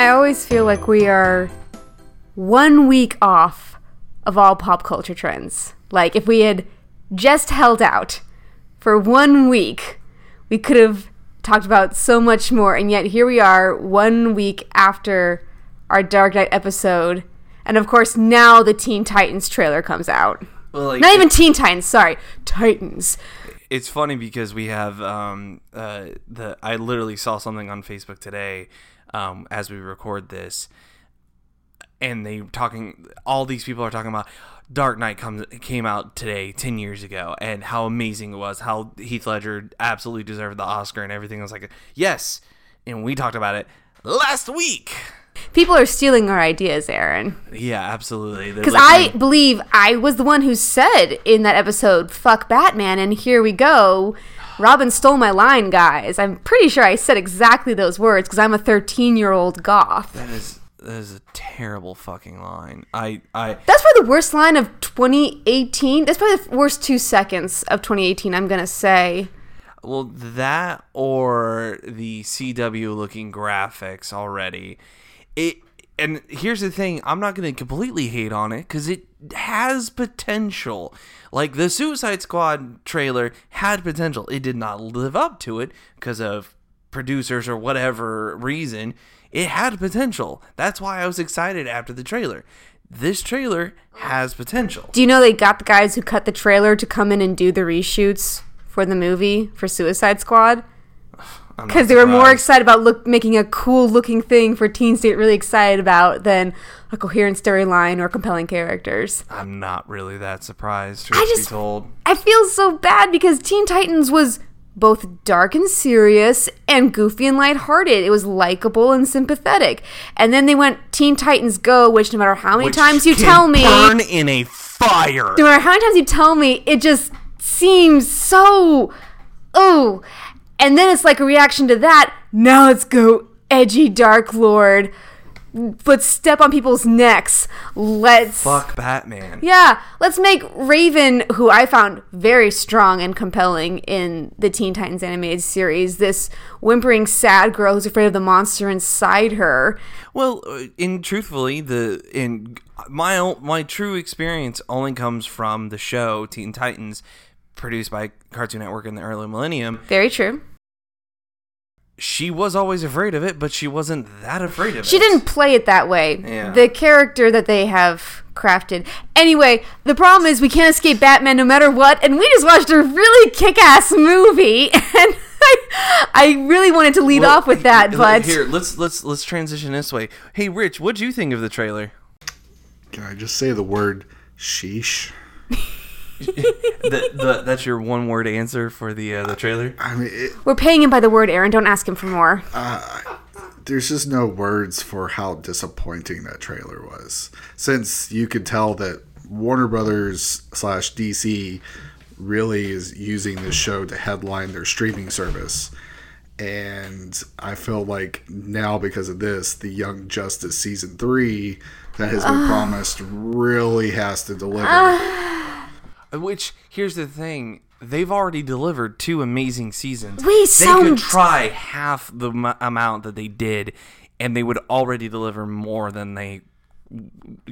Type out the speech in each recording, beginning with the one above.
I always feel like we are one week off of all pop culture trends. Like, if we had just held out for one week, we could have talked about so much more. And yet, here we are, one week after our Dark Knight episode. And of course, now the Teen Titans trailer comes out. Well, like, Not even Teen Titans, sorry, Titans. it's funny because we have um uh the I literally saw something on Facebook today um as we record this and they talking all these people are talking about Dark Knight comes came out today 10 years ago and how amazing it was how Heath Ledger absolutely deserved the Oscar and everything I was like yes and we talked about it last week People are stealing our ideas, Aaron. yeah absolutely Because I believe I was the one who said in that episode, fuck Batman, and here we go. Robin stole my line, guys. I'm pretty sure I said exactly those words because I'm a 13 year old goth. that is that is a terrible fucking line I I That's probably the worst line of 2018. That's probably the worst two seconds of 2018, I'm going to say. Well, that or the CW looking graphics already. It and here's the thing, I'm not going to completely hate on it cuz it has potential. Like the Suicide Squad trailer had potential. It did not live up to it because of producers or whatever reason. It had potential. That's why I was excited after the trailer. This trailer has potential. Do you know they got the guys who cut the trailer to come in and do the reshoots for the movie for Suicide Squad? Because they were more excited about look making a cool looking thing for teens to get really excited about than a coherent storyline or compelling characters. I'm not really that surprised. I be just told. I feel so bad because Teen Titans was both dark and serious and goofy and lighthearted. It was likable and sympathetic. And then they went Teen Titans Go, which no matter how many Which times you tell me burn in a fire. no matter how many times you tell me, it just seems so oh. And then it's like a reaction to that. Now let's go edgy Dark Lord. Let's step on people's necks. Let's Fuck Batman. yeah, let's make Raven, who I found very strong and compelling in the Teen Titans animated series, this whimpering sad girl who's afraid of the monster inside her. Well, uh, in truthfully, the in my my true experience only comes from the show Teen Titans, produced by Cartoon Network in the early millennium. Very true. She was always afraid of it, but she wasn't that afraid of She it. She didn't play it that way. Yeah. The character that they have crafted. Anyway, the problem is we can't escape Batman no matter what, and we just watched a really kick-ass movie, and I, I really wanted to lead Well, off with that, but here let's let's let's transition this way. Hey, Rich, what'd you think of the trailer? Can I just say the word sheesh? the, the, that's your one word answer for the uh, the trailer. I mean, it, we're paying him by the word, Aaron. Don't ask him for more. Uh, there's just no words for how disappointing that trailer was. Since you could tell that Warner Brothers slash DC really is using this show to headline their streaming service. And I feel like now, because of this, the Young Justice season three that has been ah. promised really has to deliver. Ah. Which here's the thing. They've already delivered two amazing seasons. We they sound- could try half the m- amount that they did, and they would already deliver more than they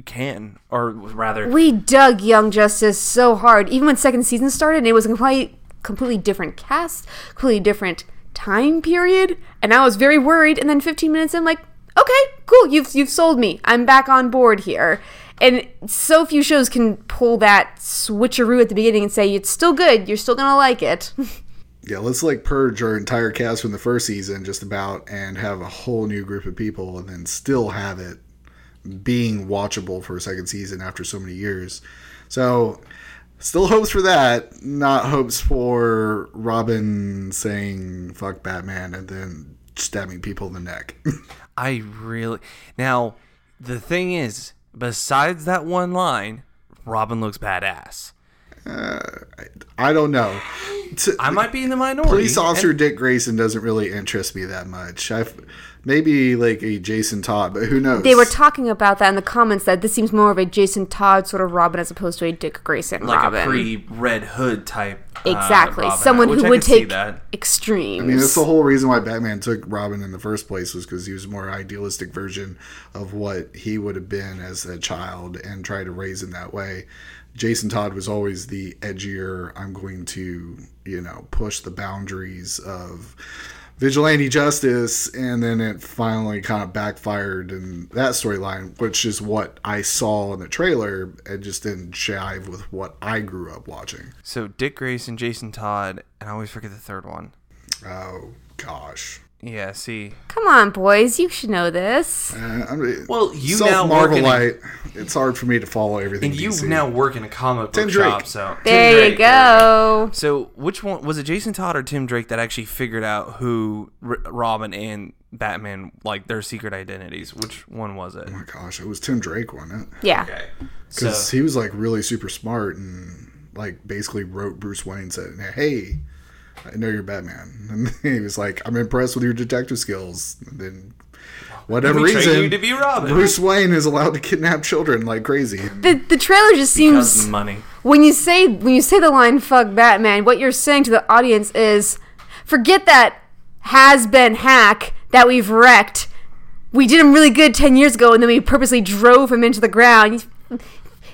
can, or rather, We dug Young Justice so hard. Even when second season started, and it was a completely, completely different cast, completely different time period, and I was very worried. And then 15 minutes in, like, okay, cool, you've you've sold me. I'm back on board here. And so few shows can pull that switcheroo at the beginning and say it's still good. You're still gonna like it. Yeah, let's like purge our entire cast from the first season just about and have a whole new group of people and then still have it being watchable for a second season after so many years. So, still hopes for that, not hopes for Robin saying fuck Batman and then stabbing people in the neck. I really now. The thing is, besides that one line, Robin looks badass. Uh, I don't know. I might be in the minority. Police officer and- Dick Grayson doesn't really interest me that much. I maybe like a Jason Todd, but who knows? they were talking about that in the comments that this seems more of a Jason Todd sort of Robin as opposed to a Dick Grayson like Robin. a pre Red Hood type uh, Exactly. Robin, Someone who I would take that. extremes. I mean, that's the whole reason why Batman took Robin in the first place was because he was a more idealistic version of what he would have been as a child and tried to raise in that way. Jason Todd was always the edgier, I'm going to, you know, push the boundaries of vigilante justice, and then it finally kind of backfired in that storyline, which is what I saw in the trailer. It just didn't jive with what I grew up watching. So Dick Grayson, Jason Todd, and I always forget the third one. Oh, gosh. Yeah, see. Come on, boys. You should know this. Uh, I mean, Well, you self now work in a- Marvelite. It's hard for me to follow everything. And you DC. now work in a comic book Tim Drake. shop, so There Tim you Drake, go. So, which one was it? Jason Todd or Tim Drake that actually figured out who R- Robin and Batman like their secret identities? Which one was it? Oh my gosh, it was Tim Drake, wasn't it? Yeah. Okay, so Because he was like really super smart and like basically wrote Bruce Wayne and said, "Hey, I know you're Batman," and he was like, "I'm impressed with your detective skills." And then, whatever reason, you to be Robin. Bruce Wayne is allowed to kidnap children like crazy. The, the trailer just Because seems money. when you say when you say the line "fuck Batman," what you're saying to the audience is, forget that has been hack that we've wrecked. We did him really good ten years ago, and then we purposely drove him into the ground.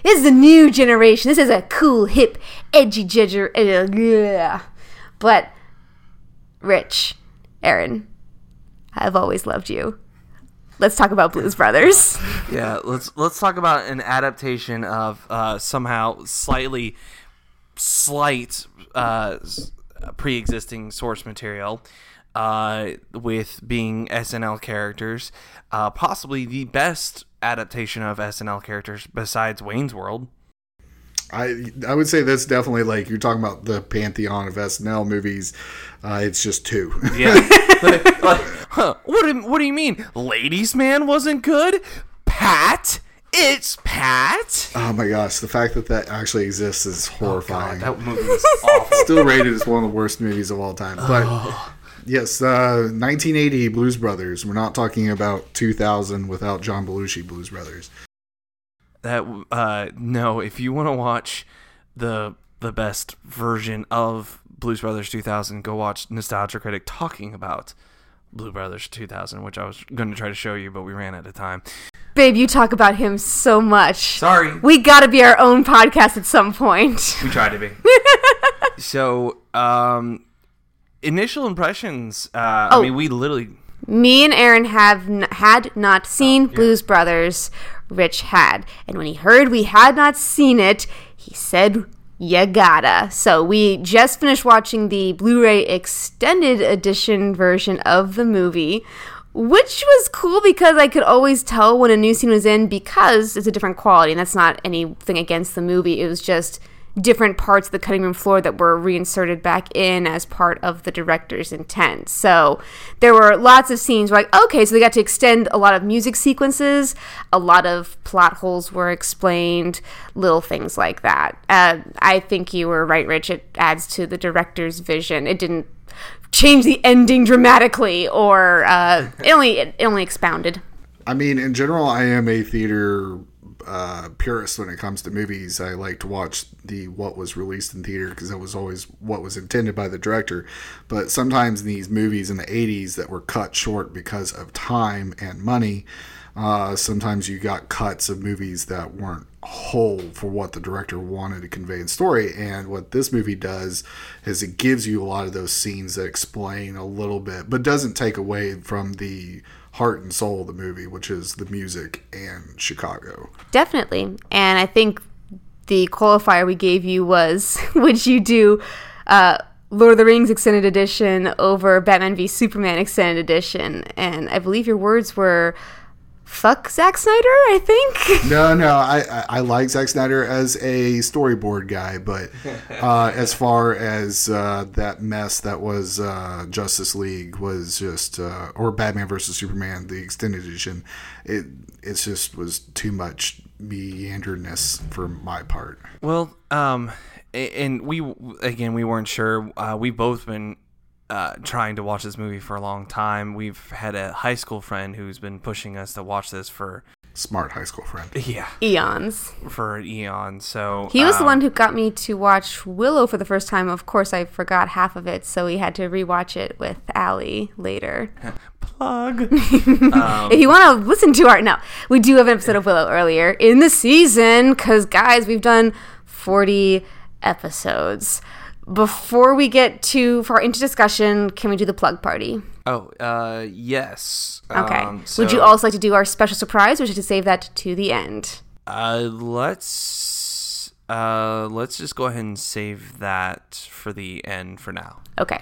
This is a new generation. This is a cool, hip, edgy ginger. Uh, yeah. But, Rich, Aaron, I've always loved you. Let's talk about Blues Brothers. Yeah, let's let's talk about an adaptation of uh, somehow slightly slight uh, pre-existing source material uh, with being SNL characters, uh, possibly the best adaptation of SNL characters besides Wayne's World. I I would say that's definitely like you're talking about the pantheon of SNL movies. Uh, it's just two. Yeah. Like, like, huh, what, do, what do you mean? Ladies Man wasn't good? Pat? It's Pat? oh my gosh, the fact that that actually exists is horrifying. that movie was awful. Still rated as one of the worst movies of all time. But yes, uh, 1980 Blues Brothers. We're not talking about 2000 without John Belushi Blues Brothers. That uh no if you want to watch the the best version of blues brothers 2000 go watch nostalgia critic talking about blue brothers 2000 which i was going to try to show you but we ran out of time Babe, you talk about him so much. sorry We gotta be our own podcast at some point. we tried to be so um initial impressions uh Oh. i mean we literally Me and Aaron have n- had not seen Blues Brothers. Rich had, and when he heard we had not seen it, he said, "You gotta." So we just finished watching the Blu-ray extended edition version of the movie. Which was cool because I could always tell when a new scene was in because it's a different quality, and that's not anything against the movie. It was just different parts of the cutting room floor that were reinserted back in as part of the director's intent. So there were lots of scenes like, okay, so they got to extend a lot of music sequences, a lot of plot holes were explained, little things like that. Uh, I think you were right, Rich. It adds to the director's vision. It didn't change the ending dramatically, or uh, it only it only expounded. I mean, in general, I am a theater uh, purist when it comes to movies. I like to watch the what was released in theater because that was always what was intended by the director. But sometimes these movies in the '80s that were cut short because of time and money, uh, sometimes you got cuts of movies that weren't whole for what the director wanted to convey in story. And what this movie does is it gives you a lot of those scenes that explain a little bit, but doesn't take away from the heart and soul of the movie, which is the music and Chicago. Definitely. And I think the qualifier we gave you was would you do uh, Lord of the Rings Extended Edition over Batman v Superman Extended Edition? And I believe your words were fuck Zack Snyder, I think. No, no, I, I, I like Zack Snyder as a storyboard guy, but uh, as far as uh, that mess that was uh, Justice League was just, uh, or Batman versus Superman, the extended edition, it it just was too much meanderness for my part. Well, um, and we again we weren't sure. Uh, we've both been uh, trying to watch this movie for a long time. We've had a high school friend who's been pushing us to watch this for Smart high school friend. Yeah, Eons. for Eon. So He was the um, one who got me to watch Willow for the first time. Of course, I forgot half of it, so we had to rewatch it with Allie later. plug. if you want to listen to our now, we do have an episode of Willow earlier in the season because guys, we've done forty episodes. Before we get too far into discussion, can we do the plug party? oh, uh, yes. Okay. Um, Would you also like to do our special surprise, or should we save that to the end? Uh, let's uh, let's just go ahead and save that for the end for now. Okay.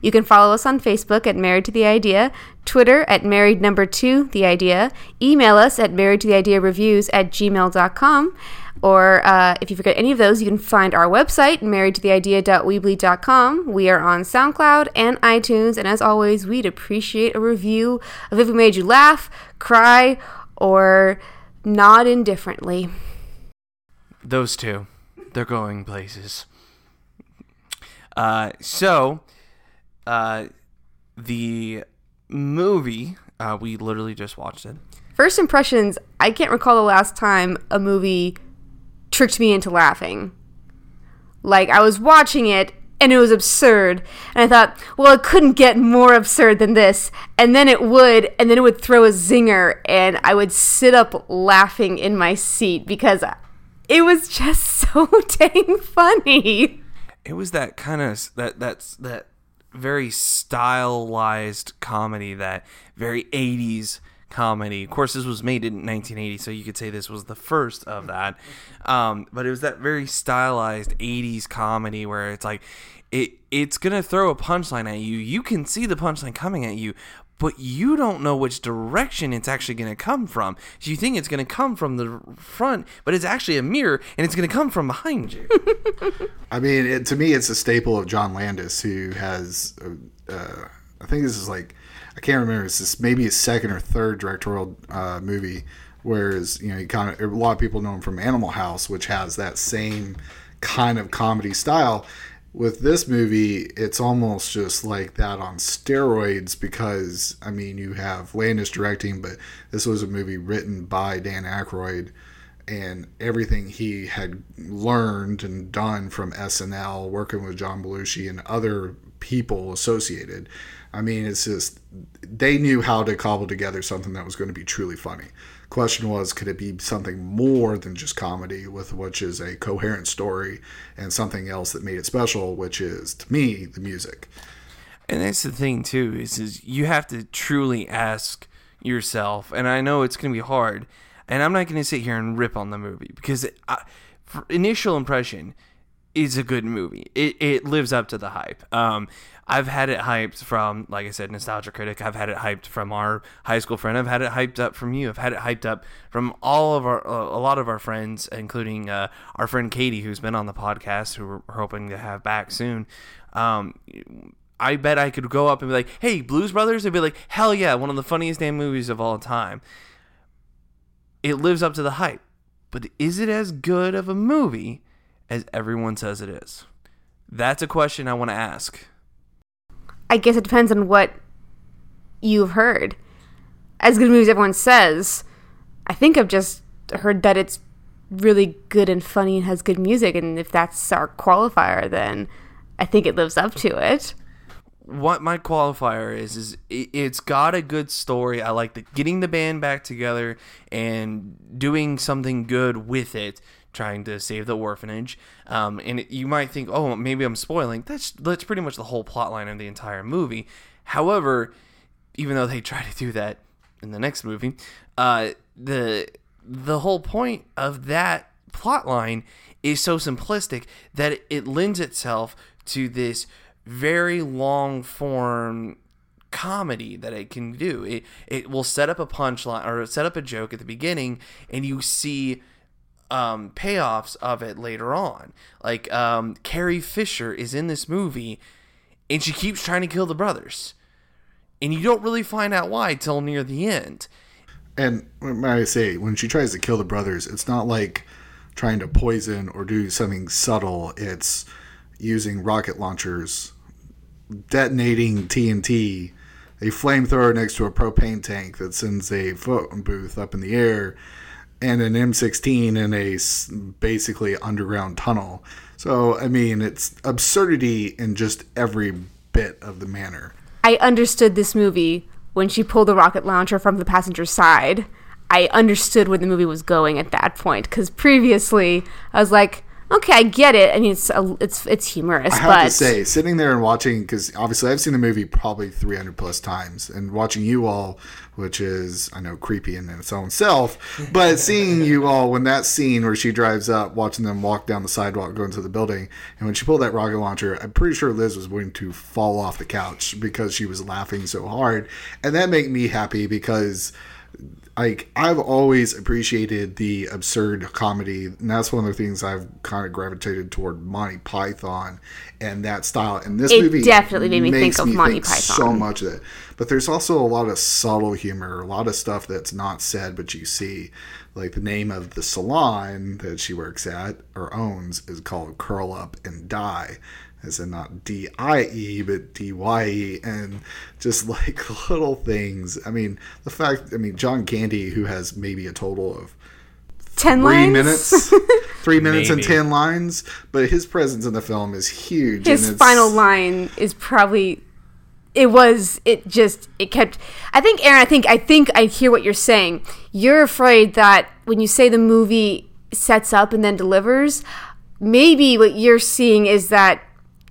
You can follow us on Facebook at Married to the Idea, Twitter at Married Number Two The Idea, email us at Married to the Idea Reviews at gmail.com, or uh, if you forget any of those, you can find our website, marriedtotheidea.weebly.com. We are on SoundCloud and iTunes, and as always, we'd appreciate a review of if we made you laugh, cry, or nod indifferently. Those two, they're going places. Uh, so, uh, the movie, uh, we literally just watched it. First impressions, I can't recall the last time a movie tricked me into laughing. Like, I was watching it and it was absurd. And I thought, well, it couldn't get more absurd than this. And then it would, and then it would throw a zinger, and I would sit up laughing in my seat because it was just so dang funny. It was that kind of that that's that very stylized comedy, that very '80s comedy. Of course, this was made in 1980, so you could say this was the first of that. Um, but it was that very stylized 80s comedy where it's like it it's gonna throw a punchline at you. You can see the punchline coming at you, but you don't know which direction it's actually going to come from. So you think it's going to come from the front, but it's actually a mirror and it's going to come from behind you. I mean, it, to me, it's a staple of John Landis, who has, uh, uh, I think this is like, I can't remember, it's this maybe his second or third directorial uh, movie. Whereas, you know, he kind of, a lot of people know him from Animal House, which has that same kind of comedy style. With this movie, it's almost just like that on steroids because, I mean, you have Landis directing, but this was a movie written by Dan Aykroyd and everything he had learned and done from SNL, working with John Belushi and other people associated. I mean, it's just they knew how to cobble together something that was going to be truly funny. Question was, could it be something more than just comedy, with which is a coherent story and something else that made it special, which is to me the music. And that's the thing too is, is you have to truly ask yourself, and I know it's going to be hard, and I'm not going to sit here and rip on the movie because it, I, for initial impression is a good movie. It it lives up to the hype. Um, I've had it hyped from, like I said, Nostalgia Critic. I've had it hyped from our high school friend. I've had it hyped up from you. I've had it hyped up from all of our, uh, a lot of our friends, including uh, our friend Katie, who's been on the podcast, who we're hoping to have back soon. Um, I bet I could go up and be like, "Hey, Blues Brothers," they'd be like, "Hell yeah, one of the funniest damn movies of all time." It lives up to the hype, but is it as good of a movie as everyone says it is? That's a question I want to ask. I guess it depends on what you've heard. As good a movie as everyone says, I think I've just heard that it's really good and funny and has good music, and if that's our qualifier, then I think it lives up to it. what my qualifier is is it- it's got a good story. I like the getting the band back together and doing something good with it, trying to save the orphanage. Um, and you might think, oh, maybe I'm spoiling. That's that's pretty much the whole plot line of the entire movie. However, even though they try to do that in the next movie, uh, the the whole point of that plot line is so simplistic that it lends itself to this very long form comedy that it can do. It it will set up a punchline or set up a joke at the beginning, and you see um, payoffs of it later on. Like um, Carrie Fisher is in this movie, and she keeps trying to kill the brothers, and you don't really find out why till near the end. And I say when she tries to kill the brothers, it's not like trying to poison or do something subtle. It's using rocket launchers, detonating TNT, a flamethrower next to a propane tank that sends a phone booth up in the air, and an M16 in a basically underground tunnel. So, I mean, it's absurdity in just every bit of the manner. I understood this movie when she pulled the rocket launcher from the passenger side. I understood where the movie was going at that point because previously I was like, okay, I get it. I mean, it's a, it's it's humorous, I have but to say, sitting there and watching, because obviously I've seen the movie probably 300 plus times, and watching you all, which is, I know, creepy in its own self, but seeing you all when that scene where she drives up, watching them walk down the sidewalk, going to the building, and when she pulled that rocket launcher, I'm pretty sure Liz was going to fall off the couch because she was laughing so hard. And that made me happy because like I've always appreciated the absurd comedy, and that's one of the things I've kind of gravitated toward Monty Python and that style. And this It movie definitely made me think of me Monty think Python. So much of it, but there's also a lot of subtle humor, a lot of stuff that's not said but you see. Like the name of the salon that she works at or owns is called Curl Up and Die as in not D I E but D Y E, and just like little things. I mean, the fact. I mean, John Candy, who has maybe a total of ten three lines. minutes, three minutes and ten lines, but his presence in the film is huge. His and it's- final line is probably. It was. It just. It kept. I think, Aaron. I think. I think I hear what you're saying. You're afraid that when you say the movie sets up and then delivers, maybe what you're seeing is that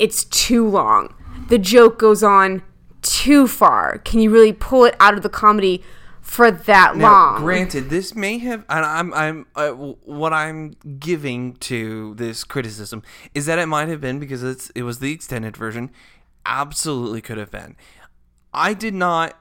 it's too long. The joke goes on too far. Can you really pull it out of the comedy for that Now, long? granted, this may have, and I'm, I'm, uh, what I'm giving to this criticism is that it might have been because it's, it was the extended version. Absolutely could have been. I did not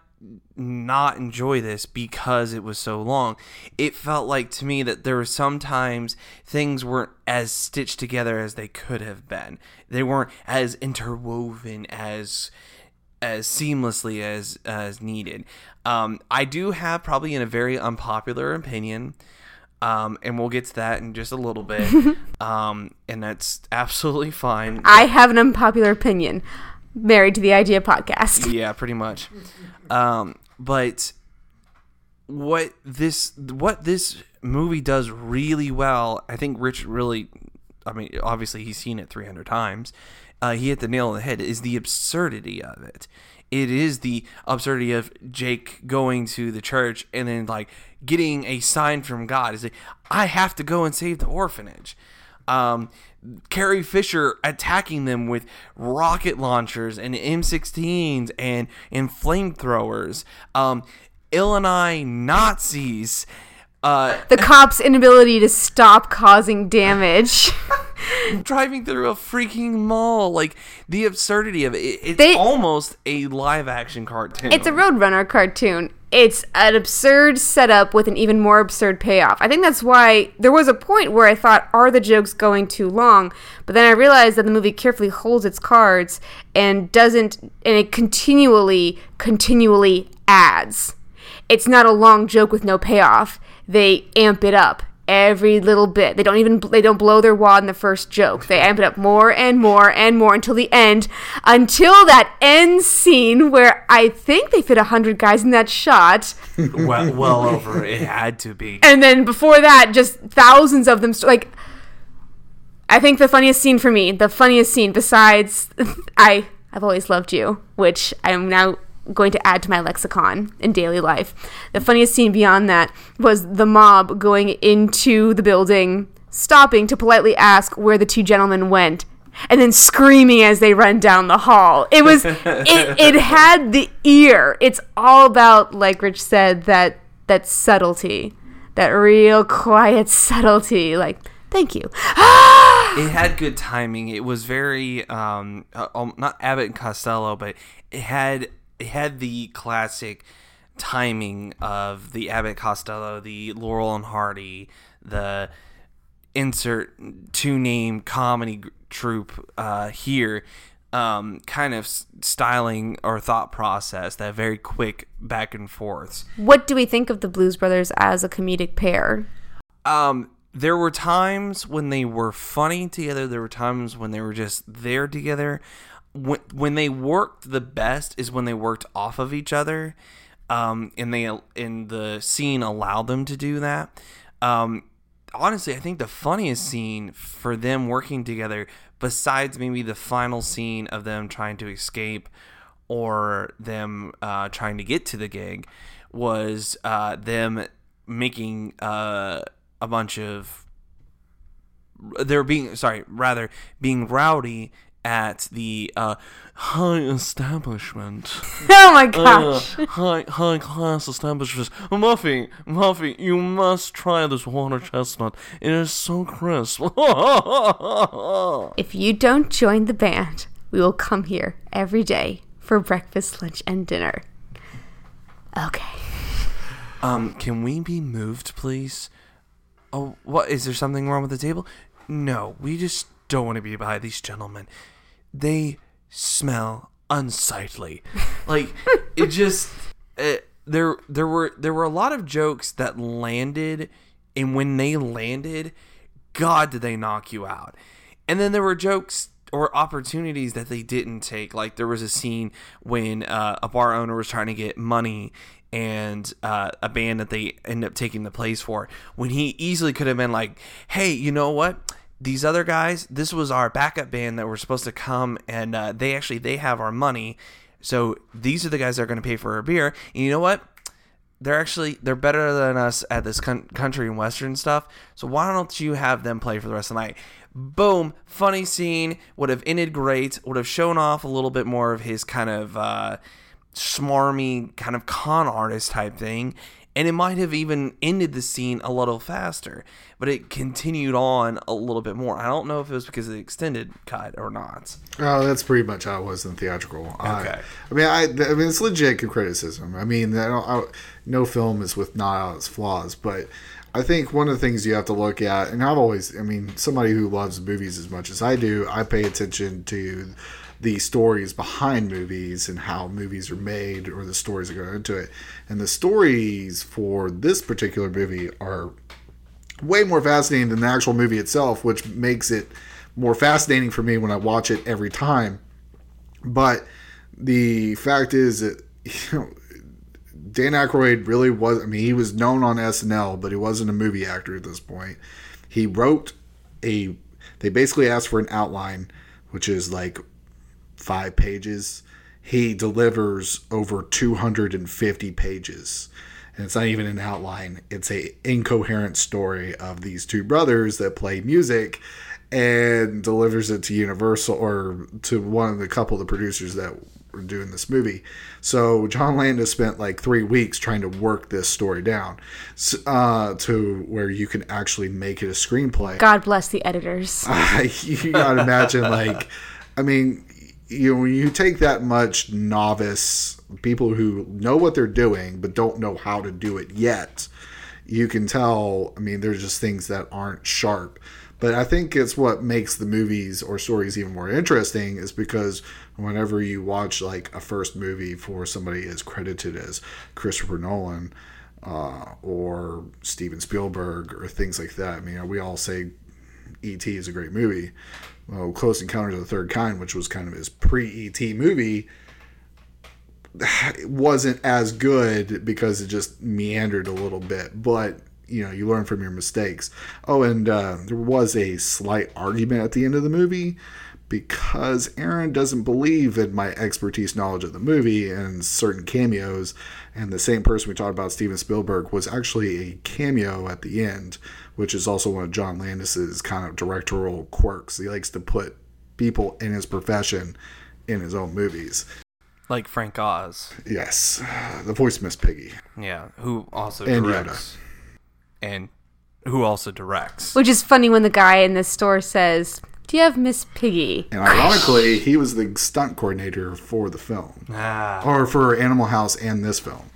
not enjoy this because it was so long. It felt like to me that there were sometimes things weren't as stitched together as they could have been. They weren't as interwoven as as seamlessly as as needed. Um, I do have probably in a very unpopular opinion, um, and we'll get to that in just a little bit. um, and that's absolutely fine. I have an unpopular opinion. Married to the Idea podcast. yeah, pretty much. Um, but what this what this movie does really well, I think Rich really, I mean, obviously he's seen it 300 times. Uh, he hit the nail on the head. Is the absurdity of it. It is the absurdity of Jake going to the church and then like getting a sign from God. Is like, I have to go and save the orphanage. Um, Carrie Fisher attacking them with rocket launchers and M16s and and flamethrowers. Um, Illinois Nazis. Uh, The cop's inability to stop causing damage. driving through a freaking mall, like the absurdity of it. it it's They- almost a live action cartoon. It's a Roadrunner cartoon. It's an absurd setup with an even more absurd payoff. I think that's why there was a point where I thought, are the jokes going too long? But then I realized that the movie carefully holds its cards and doesn't, and it continually, continually adds. It's not a long joke with no payoff. They amp it up every little bit. They don't even they don't blow their wad in the first joke. They amp it up more and more and more until the end, until that end scene where I think they fit a hundred guys in that shot, well, well over. It had to be. and then before that, just thousands of them. St- like, I think the funniest scene for me, the funniest scene besides I I've always loved you, which I'm now going to add to my lexicon in daily life. The funniest scene beyond that was the mob going into the building, stopping to politely ask where the two gentlemen went. And then screaming as they run down the hall. It was, it, it had the ear. It's all about, like Rich said, that that subtlety, that real quiet subtlety. Like, thank you. it had good timing. It was very um, uh, um not Abbott and Costello, but it had had the classic timing of the Abbott Costello, the Laurel and Hardy, the insert two name comedy troupe uh, here. Um, kind of styling or thought process that very quick back and forths. What do we think of the Blues Brothers as a comedic pair? Um, there were times when they were funny together. There were times when they were just there together. When when they worked the best is when they worked off of each other, um, and they in the scene allowed them to do that. Um, honestly, I think the funniest scene for them working together, besides maybe the final scene of them trying to escape or them uh, trying to get to the gig, was uh, them making uh, a bunch of they're being sorry rather being rowdy at the uh, high establishment Oh my uh, gosh. high high class establishments muffy muffy you must try this water chestnut it is so crisp if you don't join the band, we will come here every day for breakfast, lunch, and dinner. Okay. um can we be moved please oh what is there something wrong with the table no we just don't want to be by these gentlemen. They smell unsightly. Like it just it, there there were there were a lot of jokes that landed and when they landed god did they knock you out. And then there were jokes or opportunities that they didn't take. Like there was a scene when uh, a bar owner was trying to get money and uh, a band that they end up taking the place for when he easily could have been like hey you know what these other guys this was our backup band that were supposed to come and uh, they actually they have our money. So these are the guys that are going to pay for our beer. And you know what? They're actually they're better than us at this con- country and western stuff. So why don't you have them play for the rest of the night? Boom. Funny scene. Would have ended great. Would have shown off a little bit more of his kind of uh, smarmy kind of con artist type thing and it might have even ended the scene a little faster but it continued on a little bit more i don't know if it was because of the extended cut or not Oh, that's pretty much how it was in theatrical. I- Okay. I, mean, I, I mean, it's legit criticism. I mean, I don't, I, no film is with not its flaws, but I think one of the things you have to look at, and I've always, I mean, somebody who loves movies as much as I do, I pay attention to the stories behind movies and how movies are made or the stories that go into it. And the stories for this particular movie are way more fascinating than the actual movie itself, which makes it more fascinating for me when I watch it every time. But the fact is that you know, Dan Aykroyd really was. I mean, he was known on SNL, but he wasn't a movie actor at this point. He wrote a. They basically asked for an outline, which is like five pages. He delivers over 250 pages. And it's not even an outline. It's a incoherent story of these two brothers that play music and delivers it to Universal or to one of the couple of the producers that were doing this movie. So John Landis spent like three weeks trying to work this story down uh, to where you can actually make it a screenplay. God bless the editors. you gotta imagine like i mean you know when you take that much novice people who know what they're doing but don't know how to do it yet you can tell i mean there's just things that aren't sharp but i think it's what makes the movies or stories even more interesting is because whenever you watch like a first movie for somebody as credited as christopher nolan uh, or steven spielberg or things like that i mean we all say E.T. is a great movie. Well, Close Encounters of the Third Kind, which was kind of his pre-E.T. movie, wasn't as good because it just meandered a little bit. But you know, you learn from your mistakes. Oh, and uh, there was a slight argument at the end of the movie because Aaron doesn't believe in my expertise knowledge of the movie and certain cameos. And the same person we talked about, Steven Spielberg, was actually a cameo at the end, which is also one of John Landis's kind of directorial quirks. He likes to put people in his profession in his own movies. like frank oz Yes, the voice Miss Piggy. yeah who also And directs and who also directs Which is funny when the guy in the store says, Do you have Miss Piggy? And ironically, he was the stunt coordinator for the film, ah or for Animal House and this film.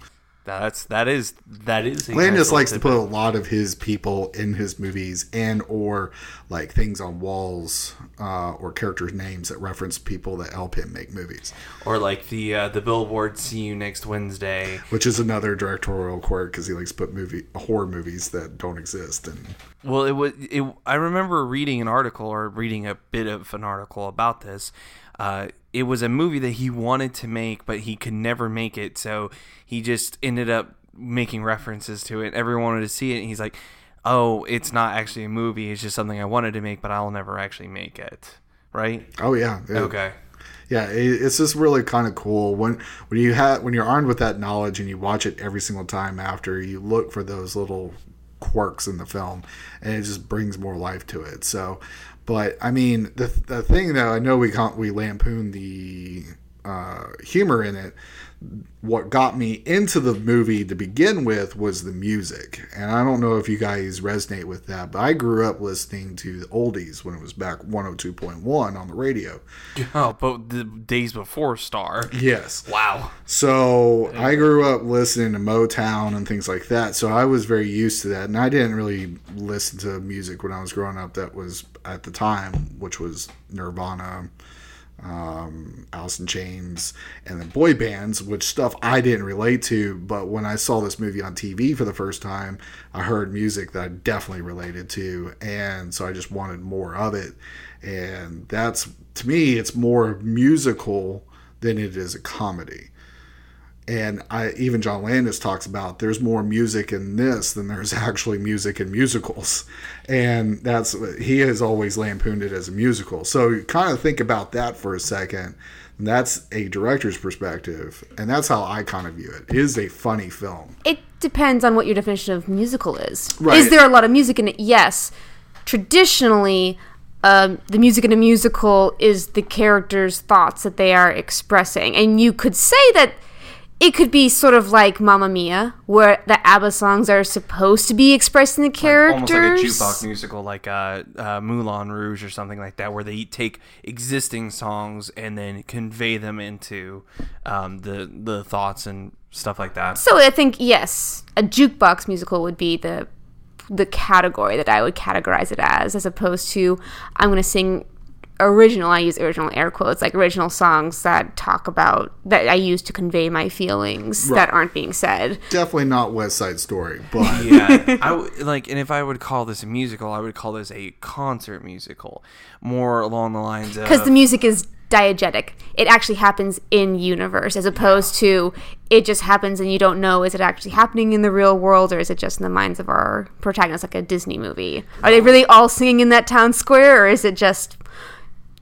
That's that is that is Landis likes to put a lot of his people in his movies and or like things on walls uh, or characters' names that reference people that help him make movies, or like the uh, the billboard see you next wednesday which is another directorial quirk because he likes to put movie horror movies that don't exist. And Well, it was. It, I remember reading an article or reading a bit of an article about this. Uh, it was a movie that he wanted to make, but he could never make it. So he just ended up making references to it. Everyone wanted to see it. And he's like, "Oh, it's not actually a movie. It's just something I wanted to make, but I'll never actually make it." Right? Oh yeah. It- Okay. Yeah, it's just really kind of cool when when you have when you're armed with that knowledge and you watch it every single time after you look for those little quirks in the film and it just brings more life to it. So, but I mean the the thing though I know we can't we lampoon the uh, humor in it. What got me into the movie to begin with was the music, and I don't know if you guys resonate with that, but I grew up listening to the oldies when it was back 102.1 on the radio. Oh, but the days before Star. Yes. Wow. So I grew up listening to Motown and things like that. So I was very used to that. And I didn't really listen to music when I was growing up that was at the time, which was Nirvana, um, Alice in Chains, and the boy bands, which stuff I didn't relate to. But when I saw this movie on TV for the first time, I heard music that I definitely related to. And so I just wanted more of it. And that's, to me, it's more musical than it is a comedy and I even John Landis talks about there's more music in this than there's actually music in musicals, and that's he has always lampooned it as a musical. So you kind of think about that for a second. That's a director's perspective, and that's how I kind of view it. It is a funny film. It depends on what your definition of musical is. Right. Is there a lot of music in it? Yes. Traditionally, um, the music in a musical is the characters' thoughts that they are expressing. And you could say that it could be sort of like Mamma Mia, where the ABBA songs are supposed to be expressing the characters. Almost like a jukebox musical, like uh, uh, Moulin Rouge or something like that, where they take existing songs and then convey them into um, the the thoughts and stuff like that. So I think yes, a jukebox musical would be the the category that I would categorize it as, as opposed to I'm going to sing original. I use original air quotes, like original songs that talk about that I use to convey my feelings that aren't being said. Definitely not West Side Story, but yeah, I w- like, and if I would call this a musical, I would call this a concert musical, more along the lines of Because the music is diegetic. It actually happens in universe as opposed to it just happens and you don't know is it actually happening in the real world or is it just in the minds of our protagonists like a Disney movie? Are they really all singing in that town square or is it just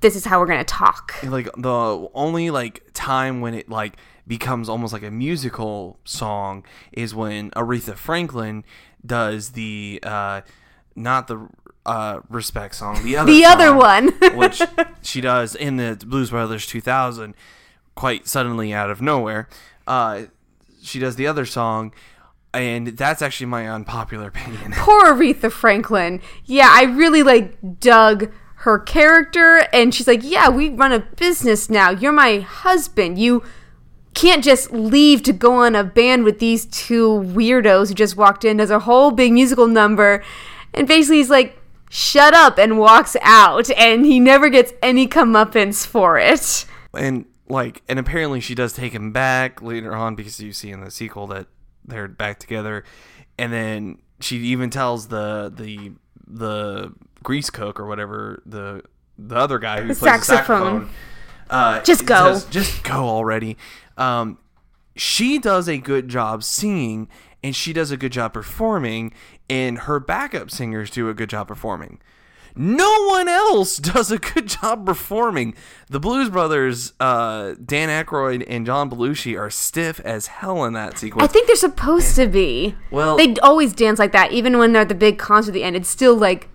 this is how we're going to talk? like the only like time when it like becomes almost like a musical song is when Aretha Franklin does the uh not the uh respect song the other The other one. which she does in the Blues Brothers 2000 quite suddenly out of nowhere uh she does the other song and that's actually my unpopular opinion poor Aretha Franklin. Yeah, I really like dug her character, and she's like, "Yeah, we run a business now. You're my husband. You can't just leave to go on a band with these two weirdos who just walked in. Does a whole big musical number, and basically he's like." Shut up and walks out, and he never gets any comeuppance for it. and like and apparently she does take him back later on because you see in the sequel that they're back together and then she even tells the the the grease cook or whatever the the other guy who plays saxophone. saxophone uh, Just go. says, just go already um she does a good job singing and she does a good job performing and her backup singers do a good job performing no one else does a good job performing. The Blues Brothers, uh, Dan Aykroyd and John Belushi, are stiff as hell in that sequence. I think they're supposed to be. Well- they always dance like that, even when they're at the big concert at the end. It's still like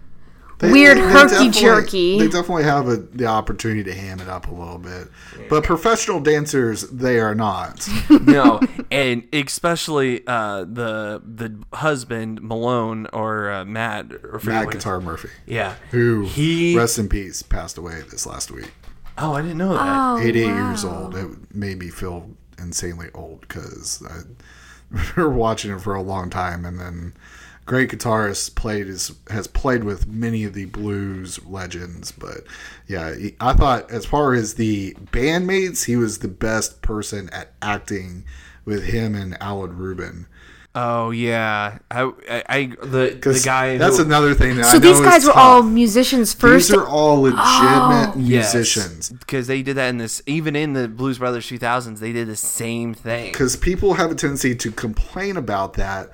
They- weird they- they herky definitely- jerky. They definitely have a, the opportunity to ham it up a little bit, but professional dancers they are not. no, and especially uh, the the husband Malone or uh, Matt or Matt Guitar Murphy, Yeah, who he. rest in peace, passed away this last week. oh, I didn't know that. oh, 88 wow. years old. It made me feel insanely old because I were watching it for a long time, and then great guitarist played is has played with many of the blues legends. But yeah, he- I thought as far as the bandmates, he was the best person at acting with him and Alan Rubin. Oh yeah, I, I, I the the guy. that's who, another thing that So know these is guys were tough. all musicians first. These are all legitimate oh. Yes. musicians. because they did that in this. Even in the Blues Brothers 2000s, they did the same thing. Because people have a tendency to complain about that,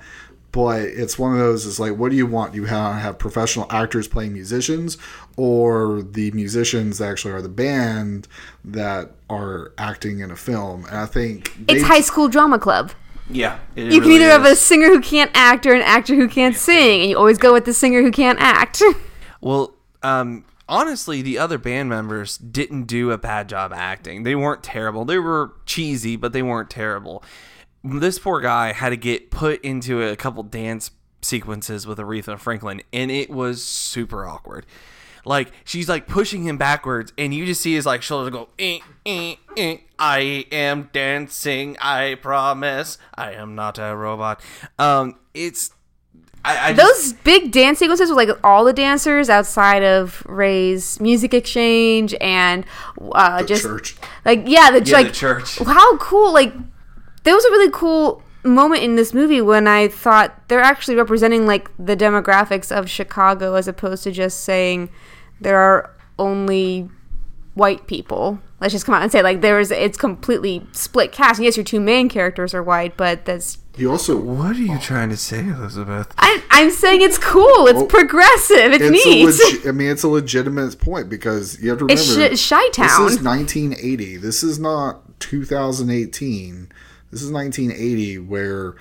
but it's one of those. Is like, what do you want? You have, have professional actors playing musicians, or the musicians that actually are the band that are acting in a film. And I think it's they- high school drama club. Yeah, it You can really either have a singer who can't act or an actor who can't sing, and you always go with the singer who can't act. Well, um, honestly, the other band members didn't do a bad job acting. They weren't terrible. They were cheesy, but they weren't terrible. This poor guy had to get put into a couple dance sequences with Aretha Franklin, and it was super awkward. Like she's like pushing him backwards, and you just see his like shoulders go. Eh, eh, eh. I am dancing. I promise. I am not a robot. Um, it's I, I just, Those big dance sequences with like all the dancers outside of Ray's music exchange and uh, the just church. like yeah, the yeah, like the church. how cool like there was a really cool moment in this movie when I thought they're actually representing like the demographics of Chicago as opposed to just saying there are only white people. Let's just come out and say like there's it's completely split cast. And yes, your two main characters are white, but that's You also What are you trying to say, Elizabeth? I, I'm saying it's cool. It's Well, progressive. It's, it's neat. legi- I mean, it's a legitimate point because you have to remember It's Sh- Chi-Town. This is 1980. This is not 2018. This is 1980, where,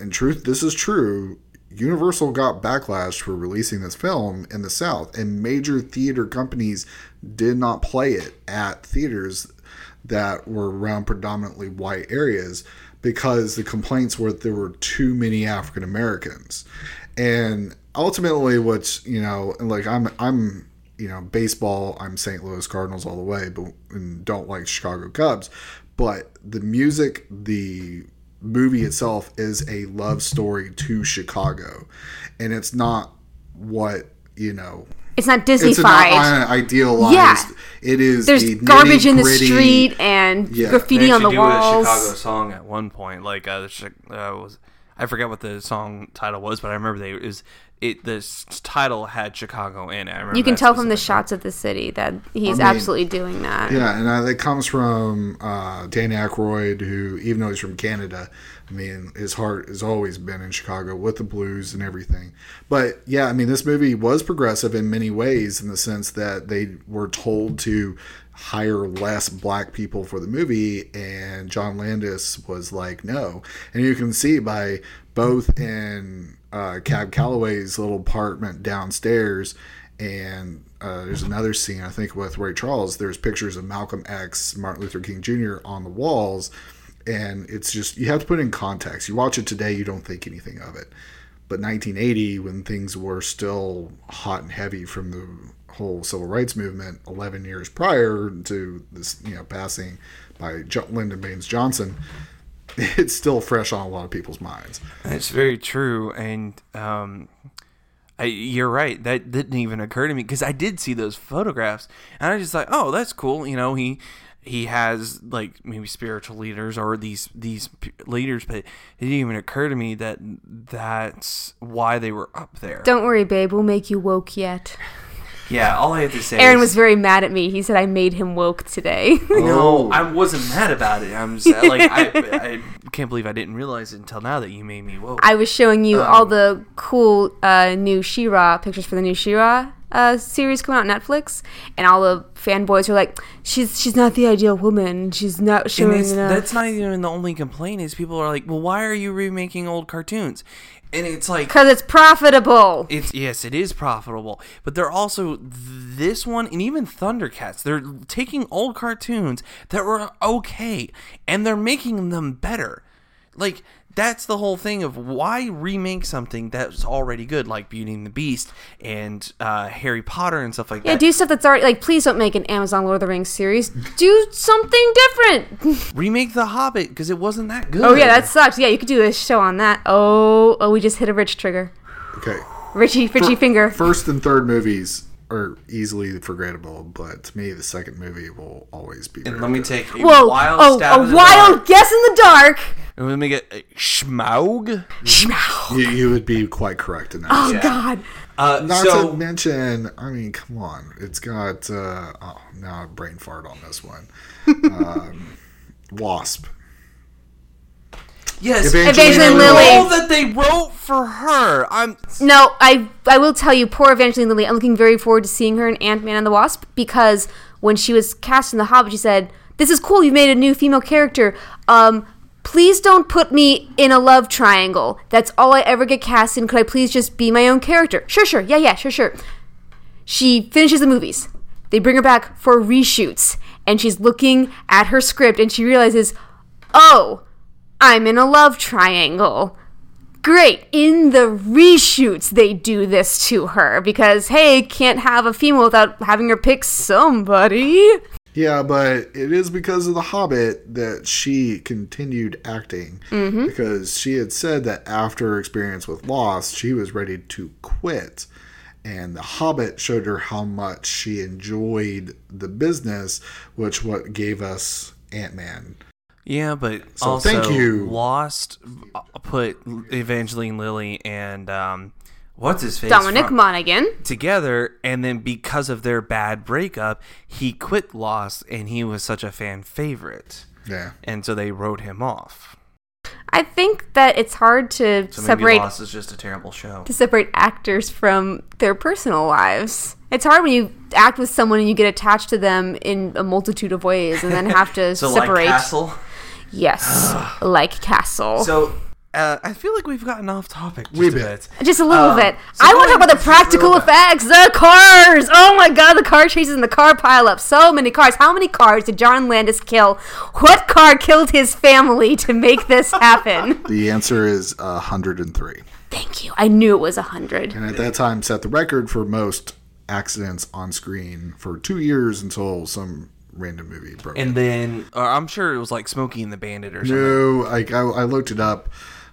in truth, this is true. Universal got backlash for releasing this film in the South, and major theater companies did not play it at theaters that were around predominantly white areas because the complaints were that there were too many African Americans. And ultimately what's, you know, like I'm I'm you know, baseball, I'm St. Louis Cardinals all the way, but and don't like Chicago Cubs. But the music, the movie itself is a love story to Chicago. And it's not what, you know, it's not it's not Disneyfied. uh, idealized. Yeah. It is There's the garbage in the street and Yeah. graffiti They on the actually do a. Chicago song at one point. Like uh, the uh, was I forget what the song title was, but I remember they it was it the title had Chicago in it. I You can tell from the shots of the city that he's mean, absolutely doing that. Yeah, and uh, that comes from uh, Danny Aykroyd, who, even though he's from Canada, I mean, his heart has always been in Chicago with the blues and everything. But yeah, I mean, this movie was progressive in many ways in the sense that they were told to hire less black people for the movie, and John Landis was like, no. And you can see by both in uh, Cab Calloway's little apartment downstairs and uh, there's another scene I think with Ray Charles. There's pictures of Malcolm X, Martin Luther King Jr. on the walls, and it's just you have to put it in context. You watch it today, you don't think anything of it, but 1980, when things were still hot and heavy from the whole civil rights movement, 11 years prior to this, you know, passing by Lyndon Baines Johnson, it's still fresh on a lot of people's minds. It's very true, and um, I, you're right. That didn't even occur to me because I did see those photographs, and I just thought, oh, that's cool. You know, he he has like maybe spiritual leaders or these these leaders, but it didn't even occur to me that that's why they were up there. Don't worry, babe. We'll make you woke yet. Yeah, all I have to say. Aaron is, was very mad at me. He said I made him woke today. No, Oh. I wasn't mad about it. I'm just, like, I, I can't believe I didn't realize it until now that you made me woke. I was showing you Um, all the cool uh, new She-Ra pictures for the new She-Ra uh, series coming out on Netflix, and all the fanboys were like, "She's she's not the ideal woman. She's not And showing it's, enough." that's not even the only complaint. Is people are like, well, why are you remaking old cartoons? And it's like, Because it's profitable. it's yes, it is profitable, but they're also this one and even Thundercats. They're taking old cartoons that were okay and they're making them better. Like that's the whole thing of why remake something that's already good, like Beauty and the Beast and uh, Harry Potter and stuff like Yeah, that. Yeah, do stuff that's already like. Please don't make an Amazon Lord of the Rings series. Do something different. remake The Hobbit because it wasn't that good. oh yeah, that sucks. Yeah, you could do a show on that. Oh, oh, we just hit a rich trigger. Okay. Richie, Richie finger. First and third movies are easily forgettable, but to me, the second movie will always be. And very let me take a Whoa! wild oh, stab in a the wild dark. guess in the dark. And let me get uh, Schmaug. Schmow. You, you would be quite correct in that. Oh Yeah. God. Uh, Not so to mention, I mean, come on, it's got uh, oh now a brain fart on this one. um, Wasp. Yes, Evangeline the Lilly. role that they wrote for her. I'm No, I I will tell you, poor Evangeline Lilly. I'm looking very forward to seeing her in Ant Man and the Wasp because when she was cast in The Hobbit, she said, "This is cool. You've made a new female character. Um, please don't put me in a love triangle. That's all I ever get cast in. Could I please just be my own character? Sure, sure, yeah, yeah, sure, sure." She finishes the movies. They bring her back for reshoots, and she's looking at her script, and she realizes, "Oh, I'm in a love triangle." great in the reshoots they do this to her because hey can't have a female without having her pick somebody Yeah, but it is because of The Hobbit that she continued acting mm-hmm. because she had said that after her experience with Lost, she was ready to quit. And The Hobbit showed her how much she enjoyed the business, which what gave us Ant Man. Yeah, but So also thank you. Lost uh, put Evangeline Lilly and um, what's his face dominic from- monaghan together, and then because of their bad breakup, he quit Lost, and he was such a fan favorite, Yeah. and so they wrote him off. i think that it's hard to So maybe separate Lost is just a terrible show. to separate actors from their personal lives it's hard when you act with someone and you get attached to them in a multitude of ways and then have to So separate like Castle. Yes like castle So uh, I feel like we've gotten off topic just We a bit. bit. Just a little Um, bit. so I want to going talk about the practical real back- effects. The cars. Oh my god, the car chases and the car pileup. So many cars. How many cars did John Landis kill? What car killed his family to make this happen? The answer is 103. Thank you. I knew it was a hundred. And at that time set the record for most accidents on screen for two years until some random movie broke. And then or I'm sure it was like Smokey and the Bandit or something. No, like I, I looked it up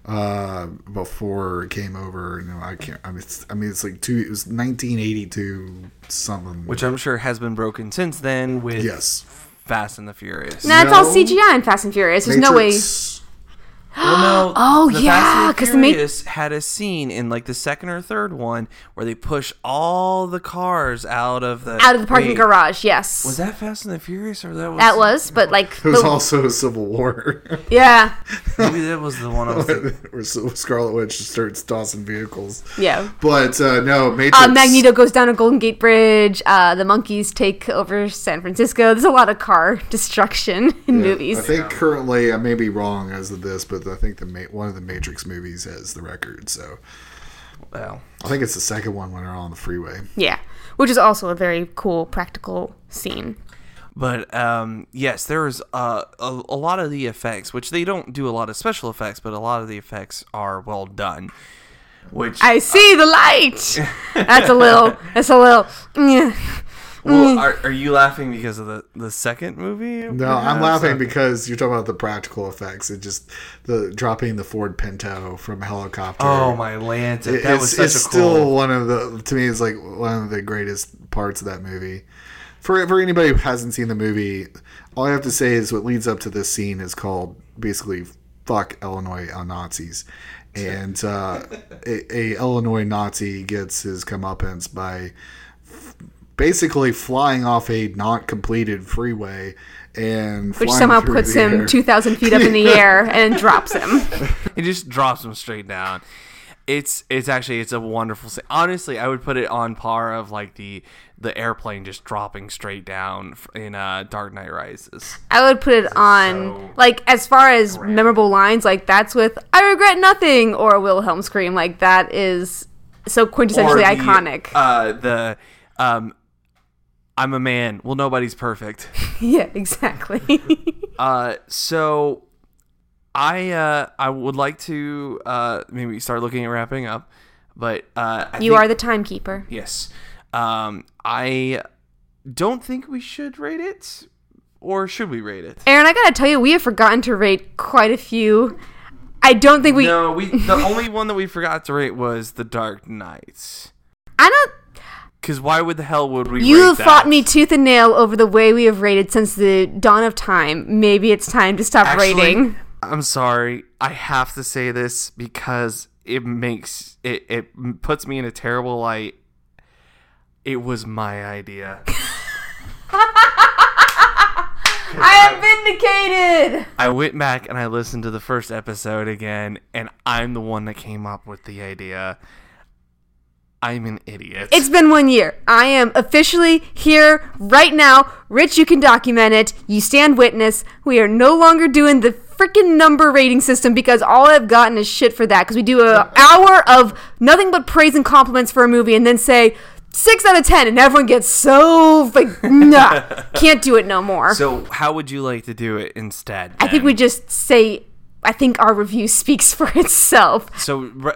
uh, before it came over. You know, I can't. I mean, it's, I mean, it's like two. It was 1982 something. Which I'm sure has been broken since then with yes, Fast and the Furious. No, it's all CGI in Fast and Furious. There's no way. Matrix- Well, no. Oh, the yeah, because and 'cause the the Ma- had a scene in like the second or third one where they push all the cars out of the Out of the parking Wait, garage, yes. Was that Fast and the Furious or that was that was, but like, It was the- also a Civil War yeah, maybe that was the one I was where Scarlet Witch starts tossing vehicles. yeah. But uh, no, Matrix. Uh, Magneto goes down a Golden Gate Bridge. Uh, the monkeys take over San Francisco. There's a lot of car destruction in Yeah, movies. I think currently I may be wrong as of this, but I think the ma- one of the Matrix movies has the record. So Well, I think it's the second one when they're on the freeway. Yeah, which is also a very cool practical scene. But um, yes, there is uh, a, a lot of the effects, which they don't do a lot of special effects, but a lot of the effects are well done. Which I see the light. That's a little. That's a little. Mm. well, are, are you laughing because of the, the second movie? No, I'm perhaps? laughing because you're talking about the practical effects. It just the dropping the Ford Pinto from a helicopter. Oh my lanta! It- That it's, was such it's a still one of the to me it's like one of the greatest parts of that movie. For for anybody who hasn't seen the movie, all I have to say is what leads up to this scene is called basically "fuck Illinois on Nazis," and uh, a, a Illinois Nazi gets his comeuppance by f- basically flying off a not completed freeway and Which somehow puts him air. two thousand feet up in the air and drops him. It just drops him straight down. It's it's actually it's a wonderful. scene. Honestly, I would put it on par of like the the airplane just dropping straight down in uh, Dark Knight Rises. I would put it on so like as far as memorable lines, like that's with "I regret nothing" or Wilhelm scream. Like that is so Or quintessentially the, iconic. Uh, the um, I'm a man. Well, nobody's perfect. yeah, exactly. Uh, so I uh, I would like to uh, maybe start looking at wrapping up, but uh, I you think- are the timekeeper. yes. Um, I don't think we should rate it, or should we rate it? Aaron, I gotta tell you, we have forgotten to rate quite a few. I don't think we. no, we the only one that we forgot to rate was The Dark Knight. I don't. Because why would the hell would we? You have that? fought me tooth and nail over the way we have rated since the dawn of time. Maybe it's time to stop Actually, rating. I'm sorry. I have to say this because it makes it it puts me in a terrible light. It was my idea. I am vindicated. I went back and I listened to the first episode again, and I'm the one that came up with the idea. I'm an idiot. It's been one year. I am officially here right now. Rich, you can document it. You stand witness. We are no longer doing the freaking number rating system because all I've gotten is shit for that. Because we do an hour of nothing but praise and compliments for a movie and then say six out of ten, and everyone gets so like, nah, can't do it no more. so, how would you like to do it instead? I think we just say, I think our review speaks for itself. So, re-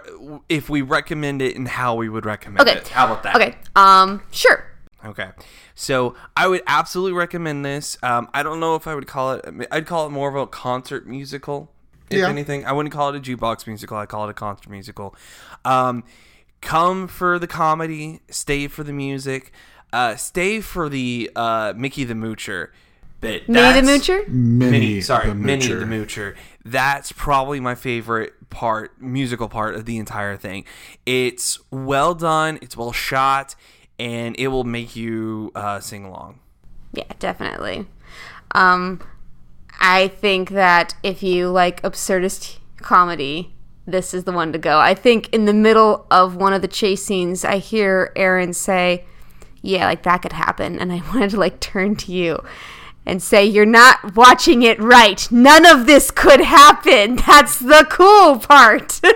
if we recommend it and how we would recommend Okay. it. How about that? Okay. Um. Sure. Okay. So I would absolutely recommend this. Um, I don't know if I would call it. I'd call it more of a concert musical. If Yeah. anything, I wouldn't call it a jukebox musical. I call it a concert musical. Um, come for the comedy. Stay for the music. Uh, stay for the uh, Mickey the Moocher. Bit. Minnie the That's- Moocher. Minnie, Minnie, sorry, the Minnie the Moocher. That's probably my favorite part, musical part of the entire thing. It's well done, it's well shot, and it will make you uh, sing along. Yeah, definitely. Um, I think that if you like absurdist comedy, this is the one to go. I think in the middle of one of the chase scenes, I hear Aaron say, "Yeah, like that could happen," and I wanted to like turn to you and say, "You're not watching it right. None of this could happen. That's the cool part."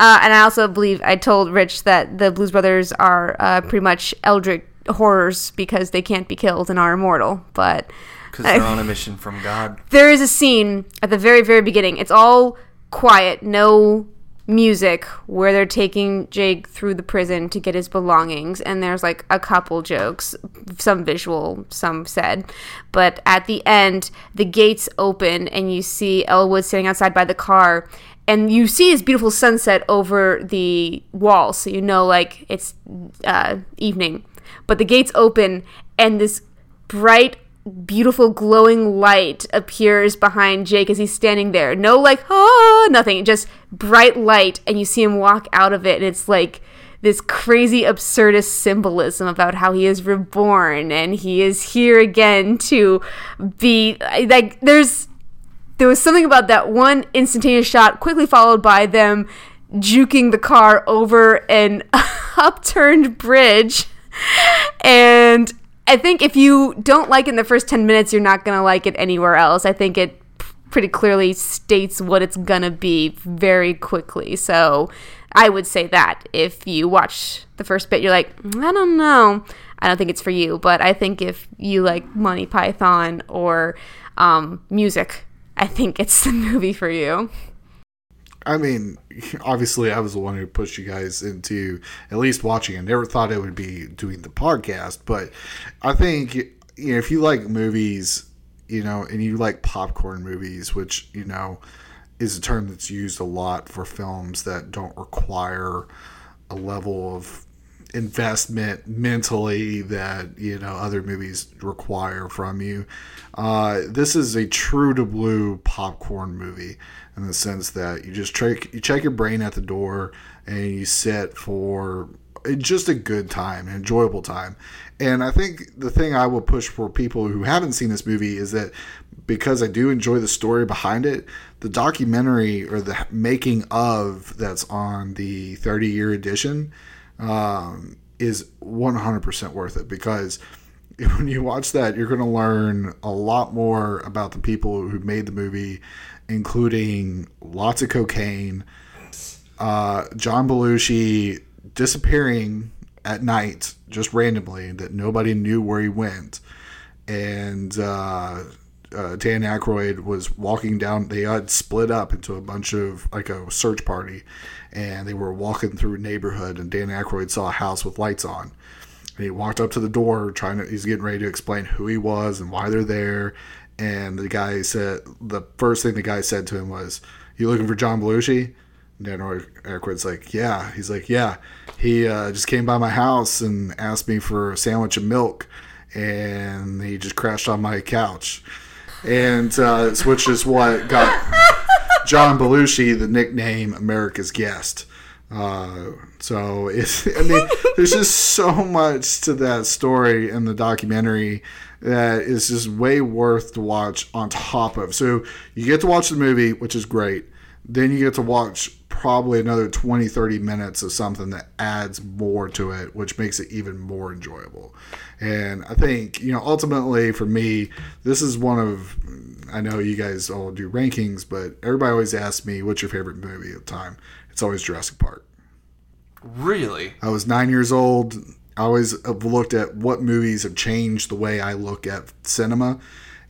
Uh, and I also believe I told Rich that the Blues Brothers are uh, pretty much eldritch horrors because they can't be killed and are immortal. But Because they're on a mission from God. there is a scene at the very, very beginning. It's all quiet, no music, where they're taking Jake through the prison to get his belongings. And there's like a couple jokes, some visual, some said. But at the end, the gates open and you see Elwood sitting outside by the car. And you see his beautiful sunset over the wall, so you know, like, it's uh, evening. But the gates open, and this bright beautiful glowing light appears behind Jake as he's standing there. No like oh, nothing, just bright light and you see him walk out of it and it's like this crazy absurdist symbolism about how he is reborn and he is here again to be like there's there was something about that one instantaneous shot quickly followed by them juking the car over an upturned bridge and I think if you don't like it in the first 10 minutes, you're not going to like it anywhere else. I think it pretty clearly states what it's going to be very quickly. So I would say that if you watch the first bit, you're like, I don't know. I don't think it's for you. But I think if you like Monty Python or um, music, I think it's the movie for you. I mean, obviously, I was the one who pushed you guys into at least watching. I never thought it would be doing the podcast, but I think you know if you like movies, you know, and you like popcorn movies, which you know is a term that's used a lot for films that don't require a level of investment mentally that you know other movies require from you. Uh, this is a true to blue popcorn movie in the sense that you just check you check your brain at the door and you sit for just a good time, an enjoyable time. And I think the thing I will push for people who haven't seen this movie is that because I do enjoy the story behind it, the documentary or the making of that's on the 30 year edition um, is 100% worth it because when you watch that, you're going to learn a lot more about the people who made the movie, including lots of cocaine, uh, John Belushi disappearing at night just randomly that nobody knew where he went, and uh, uh, Dan Aykroyd was walking down. They had split up into a bunch of like a search party, and they were walking through a neighborhood. And Dan Aykroyd saw a house with lights on, and he walked up to the door, trying to. He's getting ready to explain who he was and why they're there. And the guy said the first thing the guy said to him was, "You looking for John Belushi?" Dan Aykroyd's like, "Yeah." He's like, "Yeah." he uh, just came by my house and asked me for a sandwich and milk, and he just crashed on my couch, and uh, which is what got John Belushi the nickname America's Guest. Uh, so it's, I mean, there's just so much to that story in the documentary that is just way worth to watch on top of. So you get to watch the movie, which is great. Then you get to watch probably another 20, 30 minutes of something that adds more to it, which makes it even more enjoyable. And I think, you know, ultimately for me, this is one of, I know you guys all do rankings, but everybody always asks me, what's your favorite movie at the time? It's always Jurassic Park. Really? I was nine years old. I always have looked at what movies have changed the way I look at cinema,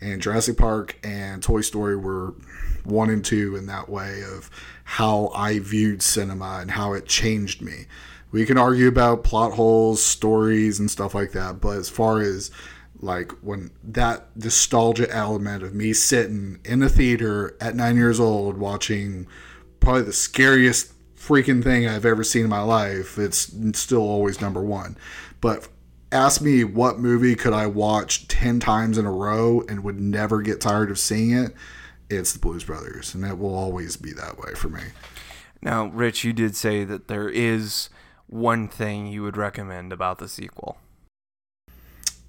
and Jurassic Park and Toy Story were one and two in that way of how I viewed cinema and how it changed me. We can argue about plot holes, stories, and stuff like that, but as far as like when that nostalgia element of me sitting in a theater at nine years old watching probably the scariest freaking thing I've ever seen in my life, it's still always number one. But ask me what movie could I watch 10 times in a row and would never get tired of seeing it, it's the Blues Brothers. And it will always be that way for me. Now, Rich, you did say that there is one thing you would recommend about the sequel.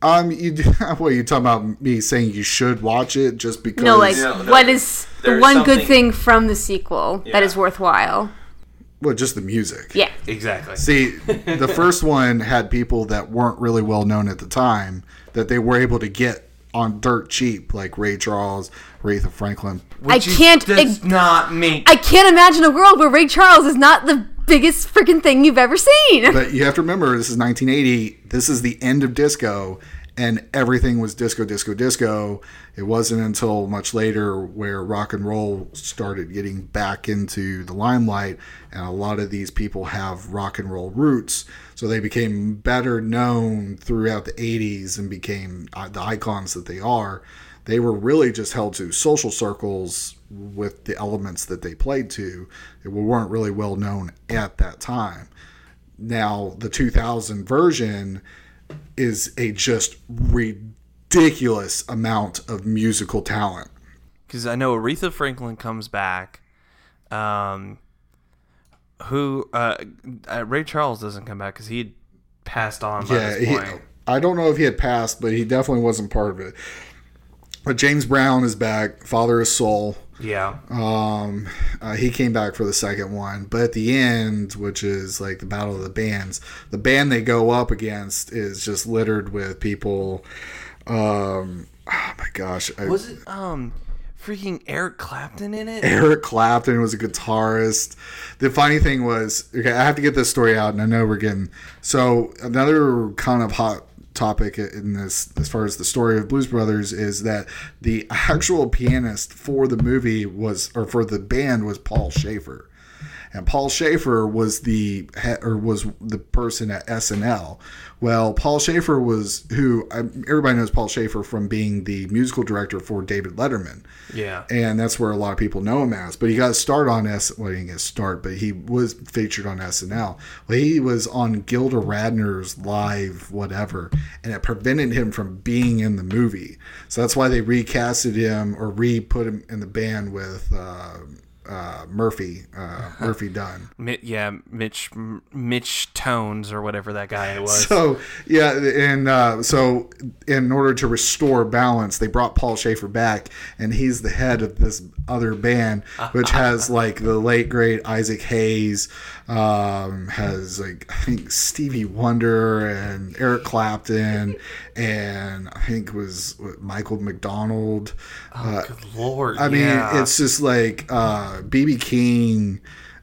Um, you what you talking about me saying you should watch it just because? No, like No, no. what is the There's one good thing from the sequel that Yeah. is worthwhile? Well, just the music. Yeah. Exactly. See, the first one had people that weren't really well known at the time that they were able to get on dirt cheap, like Ray Charles, Aretha Franklin. I Which is- can't does ex- not make I can't imagine a world where Ray Charles is not the biggest freaking thing you've ever seen. But you have to remember, this is 1980. This is the end of disco, and everything was disco, disco, disco. It wasn't until much later where rock and roll started getting back into the limelight, and a lot of these people have rock and roll roots. So they became better known throughout the 80s and became uh, the icons that they are. They were really just held to social circles with the elements that they played to. They weren't really well known at that time. Now, the 2000 version is a just ridiculous amount of musical talent. because I know Aretha Franklin comes back. Um, who uh, uh, Ray Charles doesn't come back because he passed on by Yeah, this he. I don't know if he had passed, but he definitely wasn't part of it. But James Brown is back, Father of Soul. Yeah, Um, uh, he came back for the second one, but at the end, which is like the battle of the bands, the band they go up against is just littered with people. Um, oh my gosh, I, was it um freaking Eric Clapton in it? Eric Clapton was a guitarist. The funny thing was, okay, I have to get this story out, and I know we're getting so another kind of hot topic in this as far as the story of Blues Brothers is that the actual pianist for the movie was or for the band was Paul Shaffer. And Paul Shaffer was the he- or was the person at SNL. Well, Paul Shaffer was who everybody knows Paul Shaffer from being the musical director for David Letterman Yeah, and that's where a lot of people know him as. But he got a start on S. Well, he didn't get a start, but he was featured on SNL. Well, he was on Gilda Radner's live whatever, and it prevented him from being in the movie. So that's why they recasted him or re put him in the band with. Uh, uh, Murphy, uh, Murphy Dunne. Yeah, Mitch M- Mitch Tones or whatever that guy was. So yeah, and uh, so in order to restore balance, they brought Paul Shaffer back, and he's the head of this other band, which has like the late great Isaac Hayes, um, has like I think Stevie Wonder and Eric Clapton, and I think was Michael McDonald. Uh, Good lord! I mean, yeah. it's just like uh, BB King.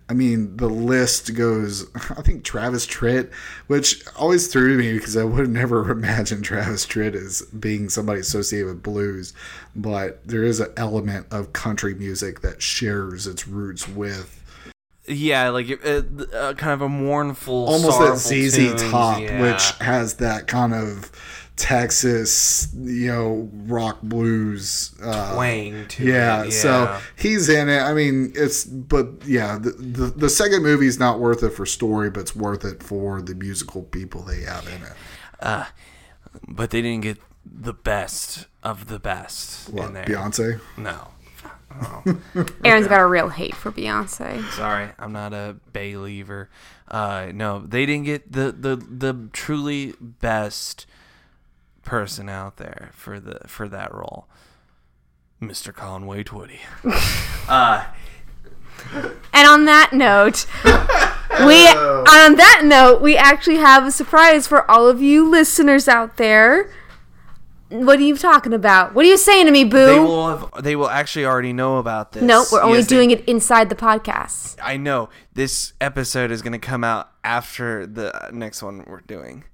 I mean, the list goes. I think Travis Tritt, which always threw me because I would never imagine Travis Tritt as being somebody associated with blues, but there is an element of country music that shares its roots with yeah, like uh, uh, kind of a mournful, almost that ZZ Top, yeah. which has that kind of Texas, you know, rock blues. Uh, Twang to yeah, it, so he's in it. I mean, it's but yeah, the, the the second movie's not worth it for story, but it's worth it for the musical people they have in it. but they didn't get the best of the best What in there. Beyonce? No. Aaron's got a real hate for Beyonce. Sorry, I'm not a Bay lever. Uh, no, they didn't get the, the the truly best person out there for the for that role, Mr. Conway Twitty. uh, And on that note, we on that note, we actually have a surprise for all of you listeners out there. What are you talking about? What are you saying to me, Boo? they will have, they will actually already know about this. no, we're only Yes, they- doing it inside the podcast. I know this episode is going to come out after the next one we're doing.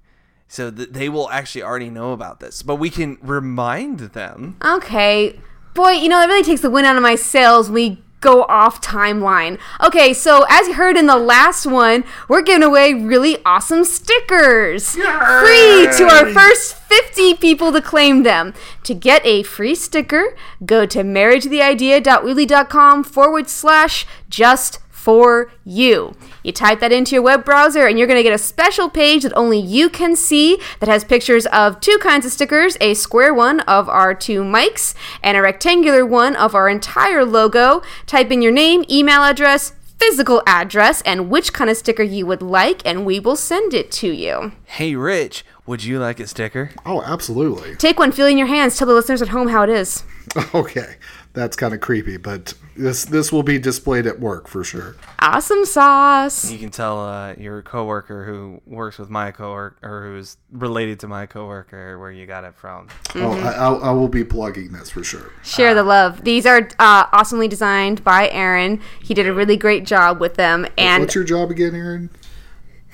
So th- they will actually already know about this, but we can remind them. Okay. Boy, you know, it really takes the wind out of my sails when we go off timeline. Okay, so as you heard in the last one, we're giving away really awesome stickers. Free to our first 50 people to claim them. To get a free sticker, go to marriagetotheidea.weebly.com forward slash just for you. You type that into your web browser and you're going to get a special page that only you can see that has pictures of two kinds of stickers a square one of our two mics and a rectangular one of our entire logo. Type in your name, email address, physical address, and which kind of sticker you would like, and we will send it to you. Hey, Rich, would you like a sticker? Oh, absolutely. Take one, feel in your hands, tell the listeners at home how it is. Okay, that's kind of creepy, but this this will be displayed at work for sure. Awesome sauce. You can tell uh, your coworker who works with my coworker or who's related to my coworker where you got it from. Oh, I, I, I will be plugging this for sure. Share the love. These are uh, awesomely designed by Aaron. He did a really great job with them. And What's your job again, Aaron?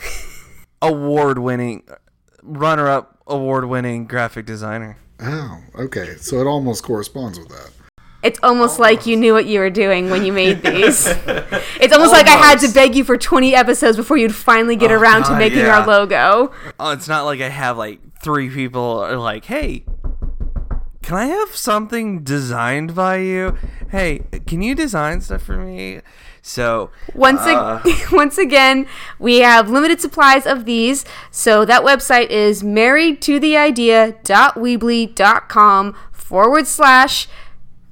Award-winning, runner-up, award-winning graphic designer. Oh, okay. So it almost corresponds with that. It's almost like you knew what you were doing when you made these. it's almost like I had to beg you for 20 episodes before you'd finally get around to making yeah. our logo. Oh, it's not like I have like three people are like, hey, can I have something designed by you? Hey, can you design stuff for me? So Once, uh, ag- once again, we have limited supplies of these. So that website is marriedtotheidea.weebly.com forward slash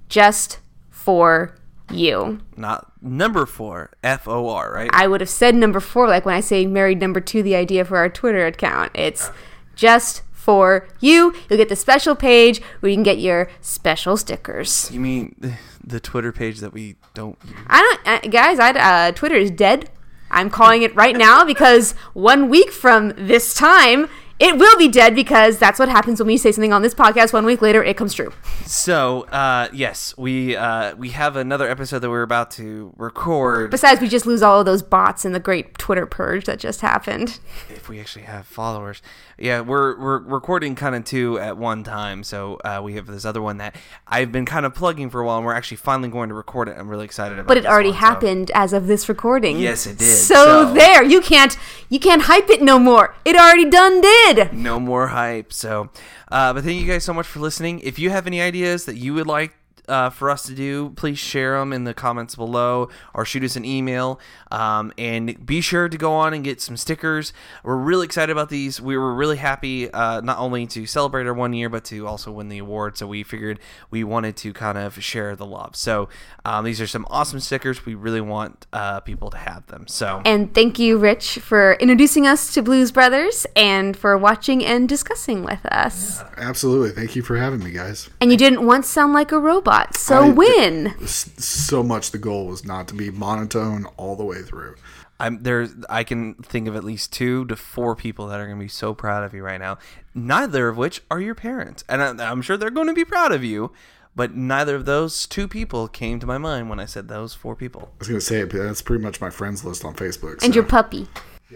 just for you. not number four, F O R, right? I would have said number four, like when I say married number two, the idea for our Twitter account. It's just for you. You'll get the special page where you can get your special stickers. you mean the, Twitter page that we don't? use? I don't, uh, guys. I uh, Twitter is dead. I'm calling it right now because one week from this time, it will be dead because that's what happens when we say something on this podcast. One week later, it comes true. So uh, yes, we uh, we have another episode that we're about to record. Besides, we just lose all of those bots in the great Twitter purge that just happened. if we actually have followers. Yeah, we're we're recording kind of two at one time. So uh, we have this other one that I've been kind of plugging for a while, and we're actually finally going to record it. I'm really excited about. It. But it already one, so- happened as of this recording. Yes, it did. So, So- there, you can't you can't hype it no more. It already done did. No more hype. So, uh, but thank you guys so much for listening. If you have any ideas that you would like uh, for us to do, please share them in the comments below or shoot us an email. Um, and be sure to go on and get some stickers. We're really excited about these. We were really happy uh, not only to celebrate our one year, but to also win the award. So we figured we wanted to kind of share the love. So um, these are some awesome stickers. We really want uh, people to have them. So. And thank you, Rich, for introducing us to Blues Brothers and for watching and discussing with us. Absolutely. Thank you for having me, guys. And you didn't once sound like a robot, so I- win. S- So much the goal was not to be monotone all the way through. I'm there. I can think of at least two to four people that are going to be so proud of you right now. Neither of which are your parents, and I, I'm sure they're going to be proud of you. But neither of those two people came to my mind when I said those four people. I was going to say, but that's pretty much my friends list on Facebook. And your puppy.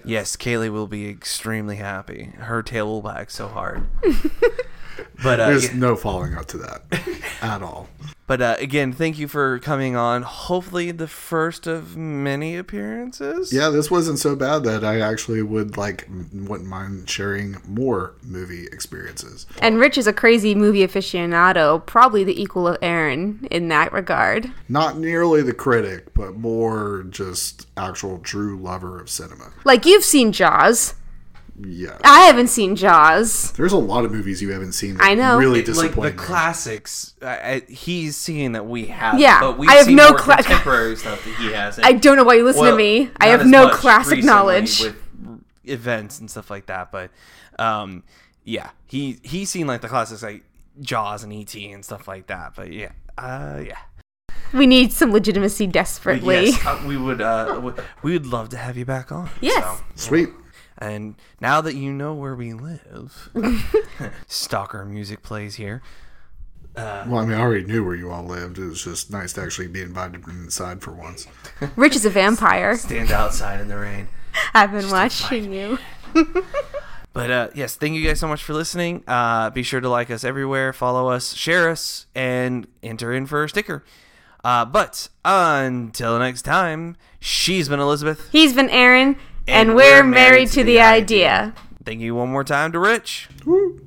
Yes, Kaylee will be extremely happy. Her tail will wag so hard. but uh, There's yeah. no following up to that at all. But uh, again, thank you for coming on. Hopefully, the first of many appearances. Yeah, this wasn't so bad that I actually would like m- wouldn't mind sharing more movie experiences. And Rich is a crazy movie aficionado, probably the equal of Aaron in that regard. Not nearly the critic, but more just actual true lover of cinema. Like you've seen Jaws. Yeah. I haven't seen Jaws. There's a lot of movies you haven't seen that I know. really Like the classics, I, I, he's seeing that we have. Yeah, but we've I have seen no more cla- contemporary stuff that he hasn't. I don't know why you listen Well, to me. I have no classic knowledge. with events and stuff like that. But um, yeah, he he's seen like the classics like Jaws and ET and stuff like that. But yeah, uh, yeah. We need some legitimacy desperately. yes, uh, we would uh, we would love to have you back on. Yes. so. Sweet. And now that you know where we live, Stalker music plays here. Well, I mean, I already knew where you all lived. It was just nice to actually be invited inside for once. Rich is a vampire. Stand outside in the rain. I've been watching you. But uh, yes, thank you guys so much for listening. Uh, be sure to like us everywhere, follow us, share us, and enter in for a sticker. Uh, but until next time, she's been Elizabeth. He's been Aaron, and, we're, married, to, the idea. Thank you one more time to Rich. Woo.